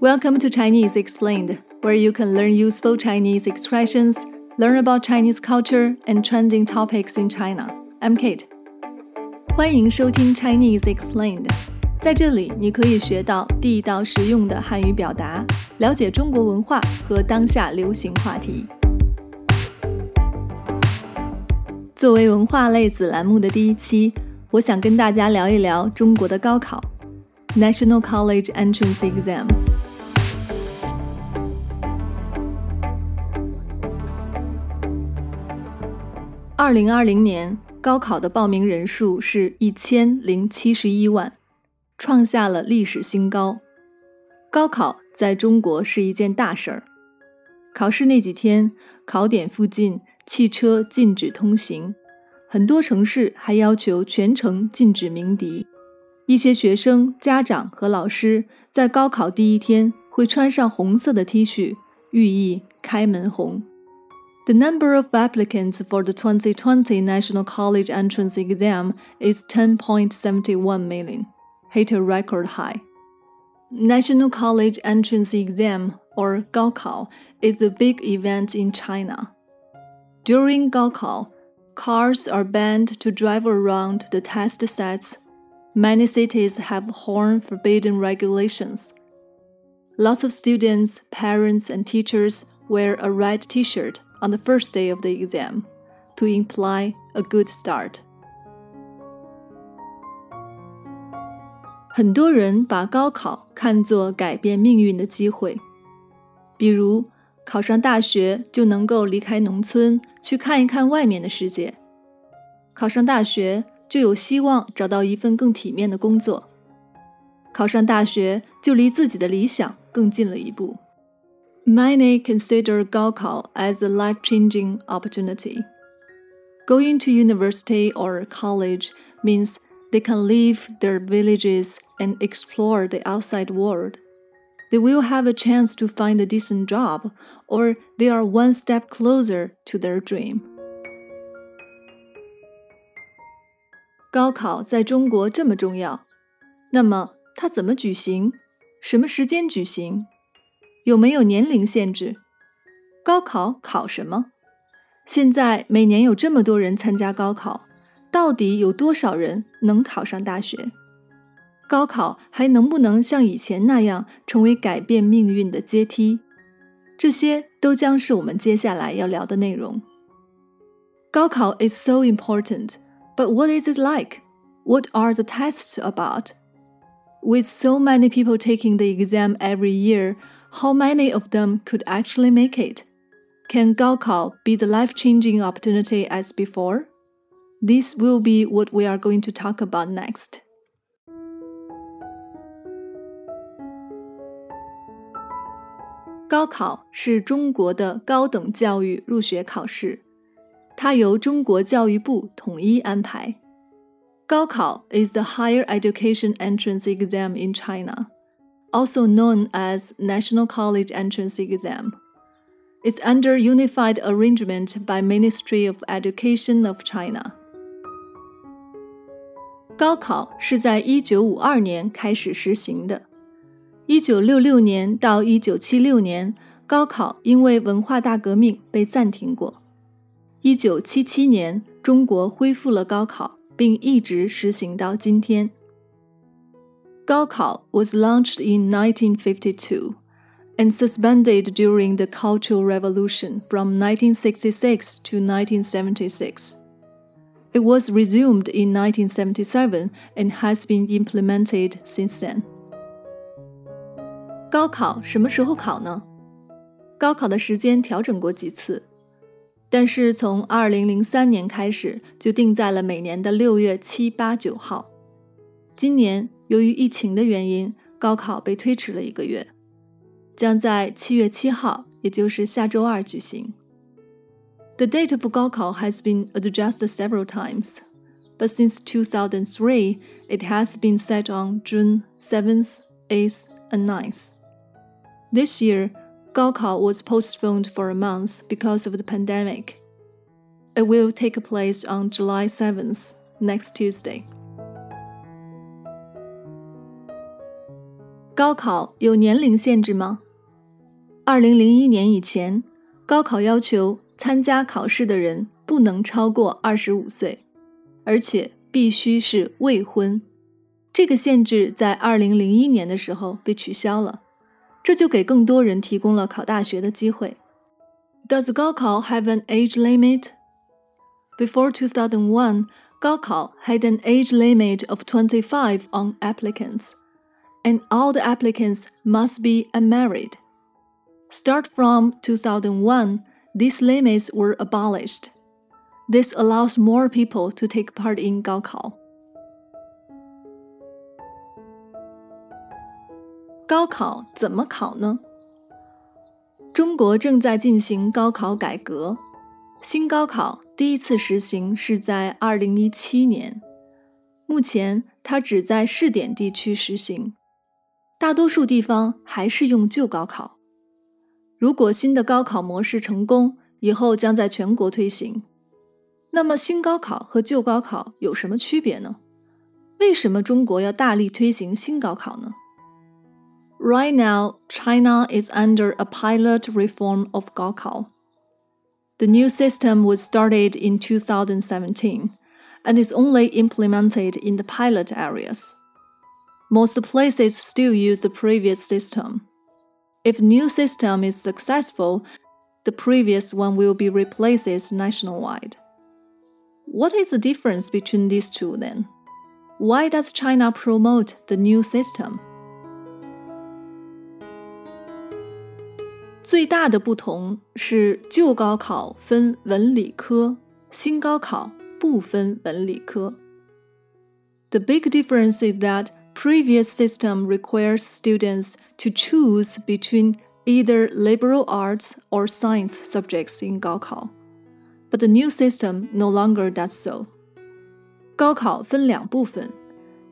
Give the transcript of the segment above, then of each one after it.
Welcome to Chinese Explained, where you can learn useful Chinese expressions, learn about Chinese culture and trending topics in China. I'm Kate. 欢迎收听 Chinese Explained，在这里你可以学到地道实用的汉语表达，了解中国文化和当下流行话题。作为文化类子栏目的第一期，我想跟大家聊一聊中国的高考 （National College Entrance Exam）。 二零二零年高考的报名人数是一千零七十一万，创下了历史新高。高考在中国是一件大事儿。考试那几天，考点附近汽车禁止通行，很多城市还要求全程禁止鸣笛。一些学生、家长和老师在高考第一天会穿上红色的 T 恤，寓意开门红。The number of applicants for the 2020 National College Entrance Exam is 10.71 million, hit a record high. National College Entrance Exam, or Gaokao, is a big event in China. During Gaokao, cars are banned to drive around the test sets. Many cities have horn forbidden regulations. Lots of students, parents, and teachers wear a red t shirt on the first day of the exam to imply a good start. 很多人把高考看作改变命运的机会，比如考上大学就能够离开农村去看一看外面的世界；考上大学就有希望找到一份更体面的工作；考上大学就离自己的理想更近了一步。Many consider Gaokao as a life-changing opportunity. Going to university or college means they can leave their villages and explore the outside world. They will have a chance to find a decent job, or they are one step closer to their dream. 高考在中国这么重要，那么它怎么举行？什么时间举行？ 有没有年龄限制？高考考什么？现在每年有这么多人参加高考，到底有多少人能考上大学？高考还能不能像以前那样成为改变命运的阶梯？这些都将是我们接下来要聊的内容。高考 is so important, but what is it like? What are the tests about? With so many people taking the exam every year, how many of them could actually make it? Can Gaokao be the life-changing opportunity as before? This will be what we are going to talk about next. 高考是中国的高等教育入学考试，它由中国教育部统一安排。高考 is the higher education entrance exam in China also known as National College Entrance Exam. It's under unified arrangement by Ministry of Education of China. 高考是在一九五二年开始实行的。一九六六年到一九七六年，高考因为文化大革命被暂停过。一九七七年，中国恢复了高考，并一直实行到今天。 Gaokao was launched in 1952 and suspended during the Cultural Revolution from 1966 to 1976. It was resumed in 1977 and has been implemented since then. 高考什么时候考呢？高考的时间调整过几次，但是从2003年开始就定在了每年的6月7、8、9号。今年 由于疫情的原因，高考被推迟了一个月，将在七月七号，也就是下周二举行。The date of 高考 has been adjusted several times, but since 2003, it has been set on June 7th, 8th, and 9th. This year, 高考 was postponed for a month because of the pandemic. It will take place on July 7th, next Tuesday. 高考有年龄限制吗？二零零一年以前，高考要求参加考试的人不能超过二十五岁，而且必须是未婚。这个限制在二零零一年的时候被取消了，这就给更多人提供了考大学的机会。Does 高考 have an age limit? Before 2001, 高考 had an age limit of 25 on applicants, and all the applicants must be unmarried. Start from 2001, these limits were abolished. This allows more people to take part in 高考。高考怎么考呢？中国正在进行高考改革，新高考第一次实行是在二零一七年，目前它只在试点地区实行， 大多数地方还是用旧高考。如果新的高考模式成功，以后将在全国推行。那么，新高考和旧高考有什么区别呢？为什么中国要大力推行新高考呢？Right now, China is under a pilot reform of Gaokao. The new system was started in 2017 and is only implemented in the pilot areas. Most places still use the previous system. If new system is successful, the previous one will be replaced nationwide. What is the difference between these two then? Why does China promote the new system? 最大的不同是旧高考分文理科，新高考不分文理科。The big difference is that previous system requires students to choose between either liberal arts or science subjects in 高考, but the new system no longer does so. 高考分两部分，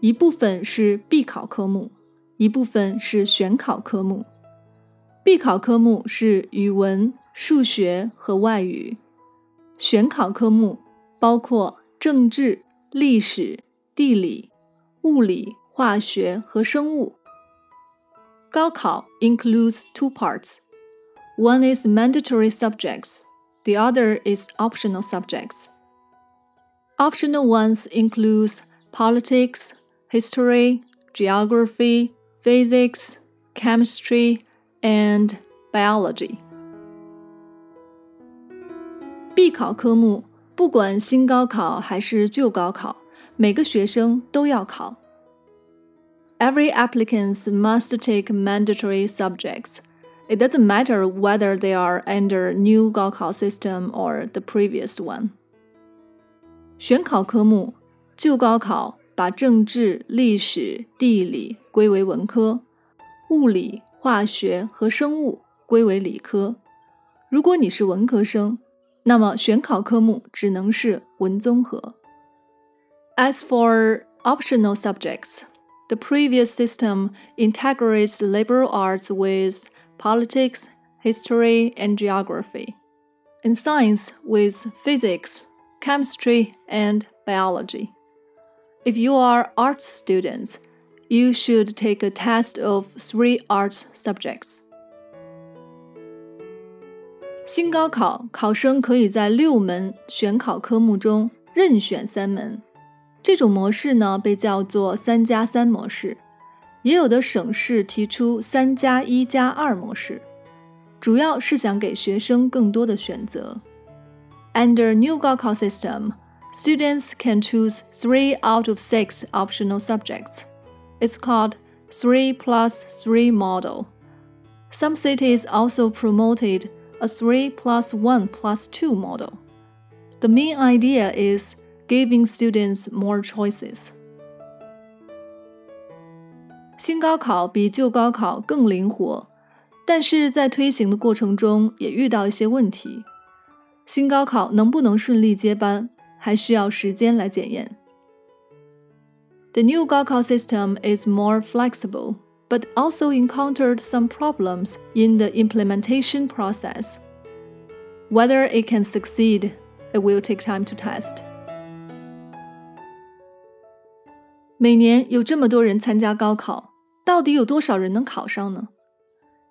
一部分是必考科目，一部分是选考科目。必考科目是语文、数学和外语，选考科目包括政治、历史、地理、物理。 化学和生物。高考 includes two parts. One is mandatory subjects, the other is optional subjects. Optional ones include politics, history, geography, physics, chemistry, and biology. 必考科目，不管新高考还是旧高考，每个学生都要考。 Every applicant must take mandatory subjects. It doesn't matter whether they are under new Gaokao system or the previous one. 选考科目，旧高考把政治、历史、地理归为文科，物理、化学和生物归为理科。如果你是文科生，那么选考科目只能是文综合。As for optional subjects, the previous system integrates liberal arts with politics, history, and geography, and science with physics, chemistry, and biology. If you are arts students, you should take a test of three arts subjects. 新高考考生可以在六门选考科目中任选三门。 这种模式呢，被叫做“三加三模式”，也有的省市提出“三加一加二模式”，主要是想给学生更多的选择。Under new Gaokao system, students can choose three out of six optional subjects. It's called three plus three model. Some cities also promoted a three plus one plus two model. The main idea is giving students more choices. 新高考比旧高考更灵活，但是在推行的过程中也遇到一些问题。新高考能不能顺利接班，还需要时间来检验。The new Gaokao system is more flexible, but also encountered some problems in the implementation process. Whether it can succeed, it will take time to test. 每年有这么多人参加高考， 到底有多少人能考上呢？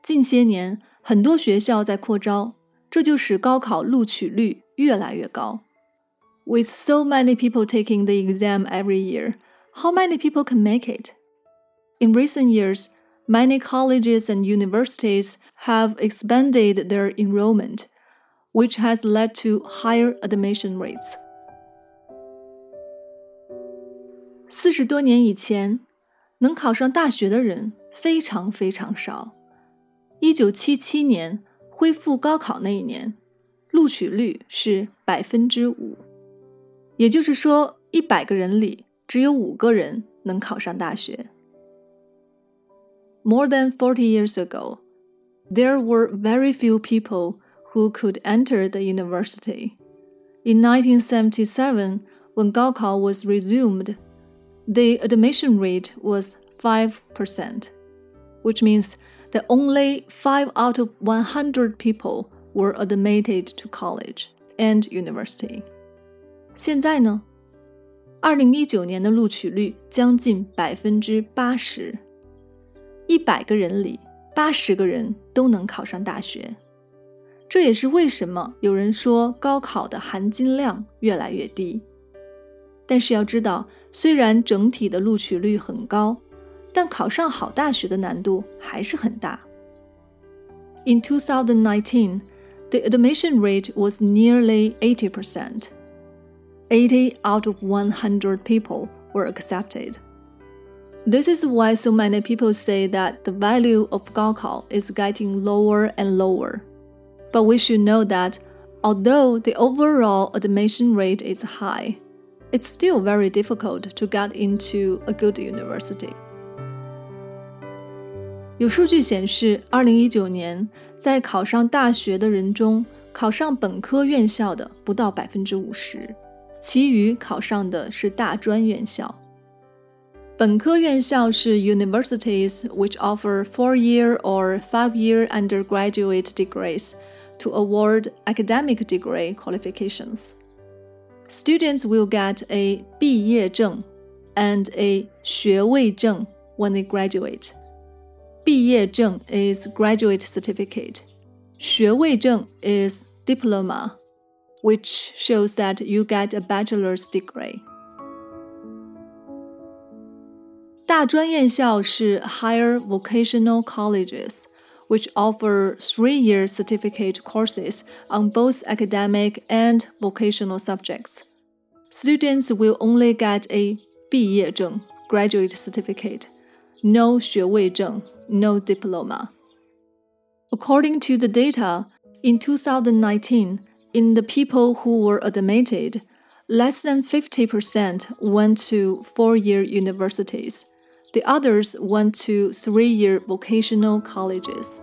近些年，很多学校在扩招，这就使高考录取率越来越高。With so many people taking the exam every year, how many people can make it? In recent years, many colleges and universities have expanded their enrollment, which has led to higher admission rates. 四十多年以前，能考上大学的人非常非常少。一九七七年恢复高考那一年，录取率是百分之五，也就是说，一百个人里只有五个人能考上大学。More than forty years ago, there were very few people who could enter the university. In 1977, when 高考 was resumed, the admission rate was 5%, which means that only 5 out of 100 people were admitted to college and university. 现在呢，二零一九年的录取率将近百分之八十，一百个人里八十个人都能考上大学。这也是为什么有人说高考的含金量越来越低。但是要知道， 虽然整体的录取率很高，但考上好大学的难度还是很大。In 2019, the admission rate was nearly 80%. 80 out of 100 people were accepted. This is why so many people say that the value of Gaokao is getting lower and lower. But we should know that although the overall admission rate is high, it's still very difficult to get into a good university. 有数据显示，二零一九年在考上大学的人中，考上本科院校的不到百分之五十，其余考上的是大专院校。本科院校是 universities which offer four-year or five-year undergraduate degrees to award academic degree qualifications students will get a 毕业证 and a 学位证 when they graduate. 毕业证 is graduate certificate. 学位证 is diploma, which shows that you get a bachelor's degree. 大专院校是 higher vocational colleges which offer three year certificate courses on both academic and vocational subjects. Students will only get a 毕业证 graduate certificate, no 学位证 no diploma. According to the data, in 2019, in the people who were admitted, less than 50% went to four year universities the others went to three-year vocational colleges.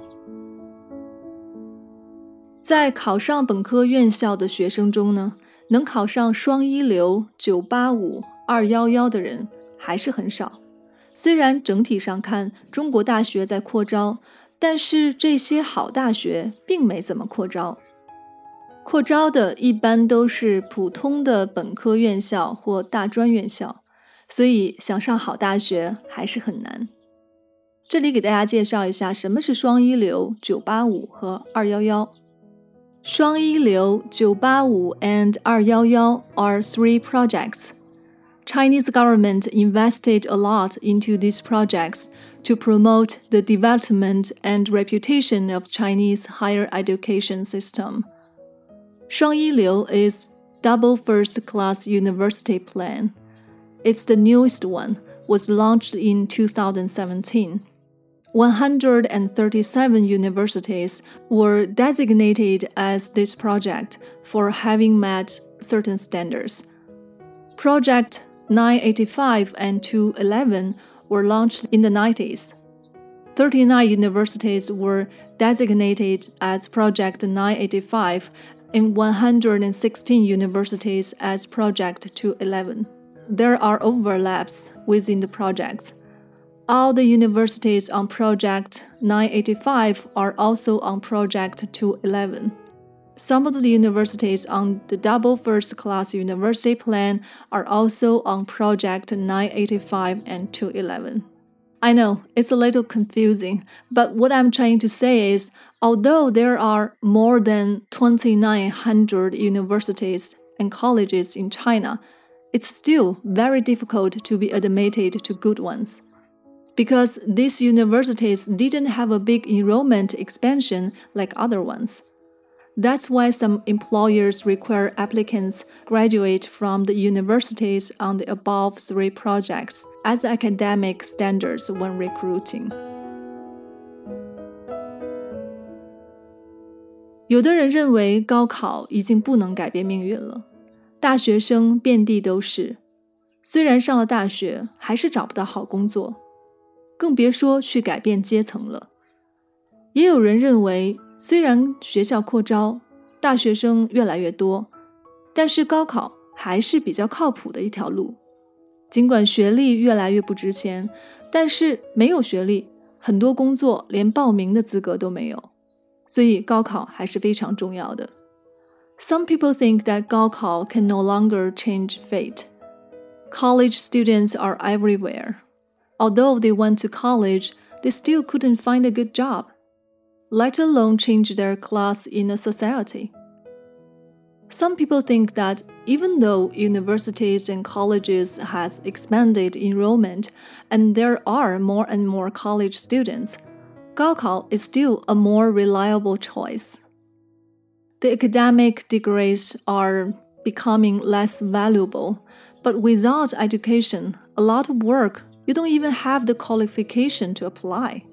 在考上本科院校的学生中呢，能考上双一流、九八五、二幺幺的人还是很少。虽然整体上看中国大学在扩招，但是这些好大学并没怎么扩招。扩招的一般都是普通的本科院校或大专院校。所以想上好大学还是很难。这里给大家介绍一下什么是双一流、九八五和二幺幺。双一流、九八五 and 二幺幺 are three projects. Chinese government invested a lot into these projects to promote the development and reputation of Chinese higher education system. 双一流 is double first class university plan. It's the newest one, was launched in 2017. 137 universities were designated as this project for having met certain standards. Project 985 and 211 were launched in the 90s. 39 universities were designated as Project 985 and 116 universities as Project 211 there are overlaps within the projects. All the universities on Project 985 are also on Project 211. Some of the universities on the double first class university plan are also on Project 985 and 211. I know it's a little confusing, but what I'm trying to say is although there are more than 2,900 universities and colleges in China, it's still very difficult to be admitted to good ones. Because these universities didn't have a big enrollment expansion like other ones. That's why some employers require applicants graduate from the universities on the above three projects as academic standards when recruiting. 有的人认为高考已经不能改变命运了， 大学生遍地都是，虽然上了大学，还是找不到好工作，更别说去改变阶层了。也有人认为。虽然学校扩招，大学生越来越多，但是高考还是比较靠谱的一条路。尽管学历越来越不值钱，但是没有学历，很多工作连报名的资格都没有。所以高考还是非常重要的。Some people think that 高考 can no longer change fate. College students are everywhere. Although they went to college, they still couldn't find a good job let alone change their class in a society. Some people think that even though universities and colleges has expanded enrollment and there are more and more college students, Gaokao is still a more reliable choice. The academic degrees are becoming less valuable, but without education, a lot of work, you don't even have the qualification to apply.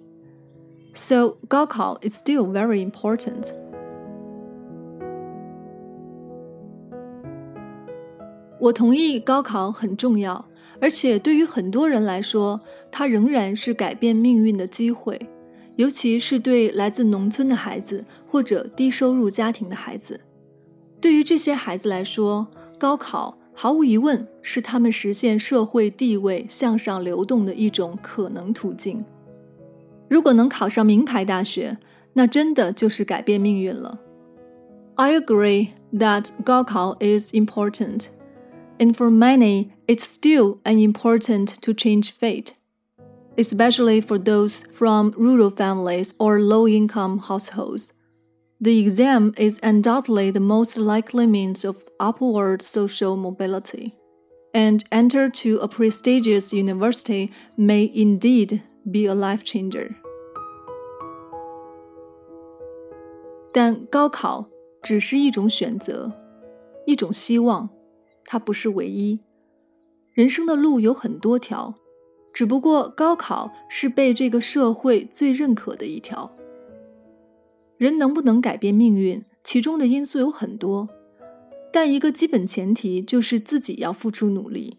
So 高考 is still very important. 我同意高考很重要，而且对于很多人来说，它仍然是改变命运的机会，尤其是对来自农村的孩子或者低收入家庭的孩子。对于这些孩子来说，高考毫无疑问是他们实现社会地位向上流动的一种可能途径。如果能考上名牌大学，那真的就是改变命运了。I agree that 高考 is important, and for many, it's still an important to change fate, especially for those from rural families or low-income households. The exam is undoubtedly the most likely means of upward social mobility, and enter to a prestigious university may indeed be a life changer. 但高考只是一种选择，一种希望，它不是唯一。人生的路有很多条， 只不过高考是被这个社会最认可的一条。人能不能改变命运，其中的因素有很多，但一个基本前提就是自己要付出努力。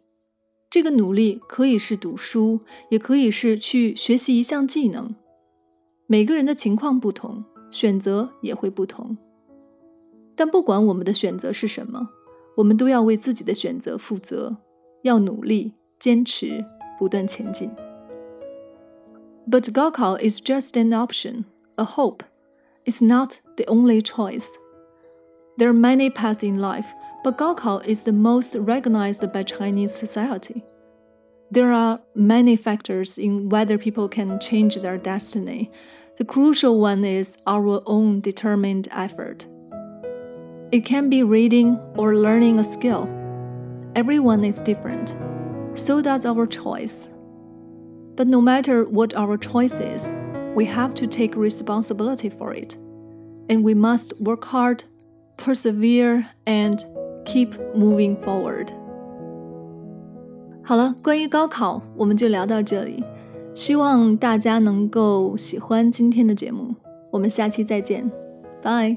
这个努力可以是读书，也可以是去学习一项技能。每个人的情况不同。选择也会不同，但不管我们的选择是什么，我们都要为自己的选择负责，要努力、坚持、不断前进。But Gaokao is just an option, a hope. It's not the only choice. There are many paths in life, but Gaokao is the most recognized by Chinese society. There are many factors in whether people can change their destiny. The crucial one is our own determined effort. It can be reading or learning a skill. Everyone is different So does our choice. But no matter what our choice is, we have to take responsibility for it. And we must work hard, persevere, and keep moving forward. 好了，关于高考，我们就聊到这里。希望大家能够喜欢今天的节目，我们下期再见，拜。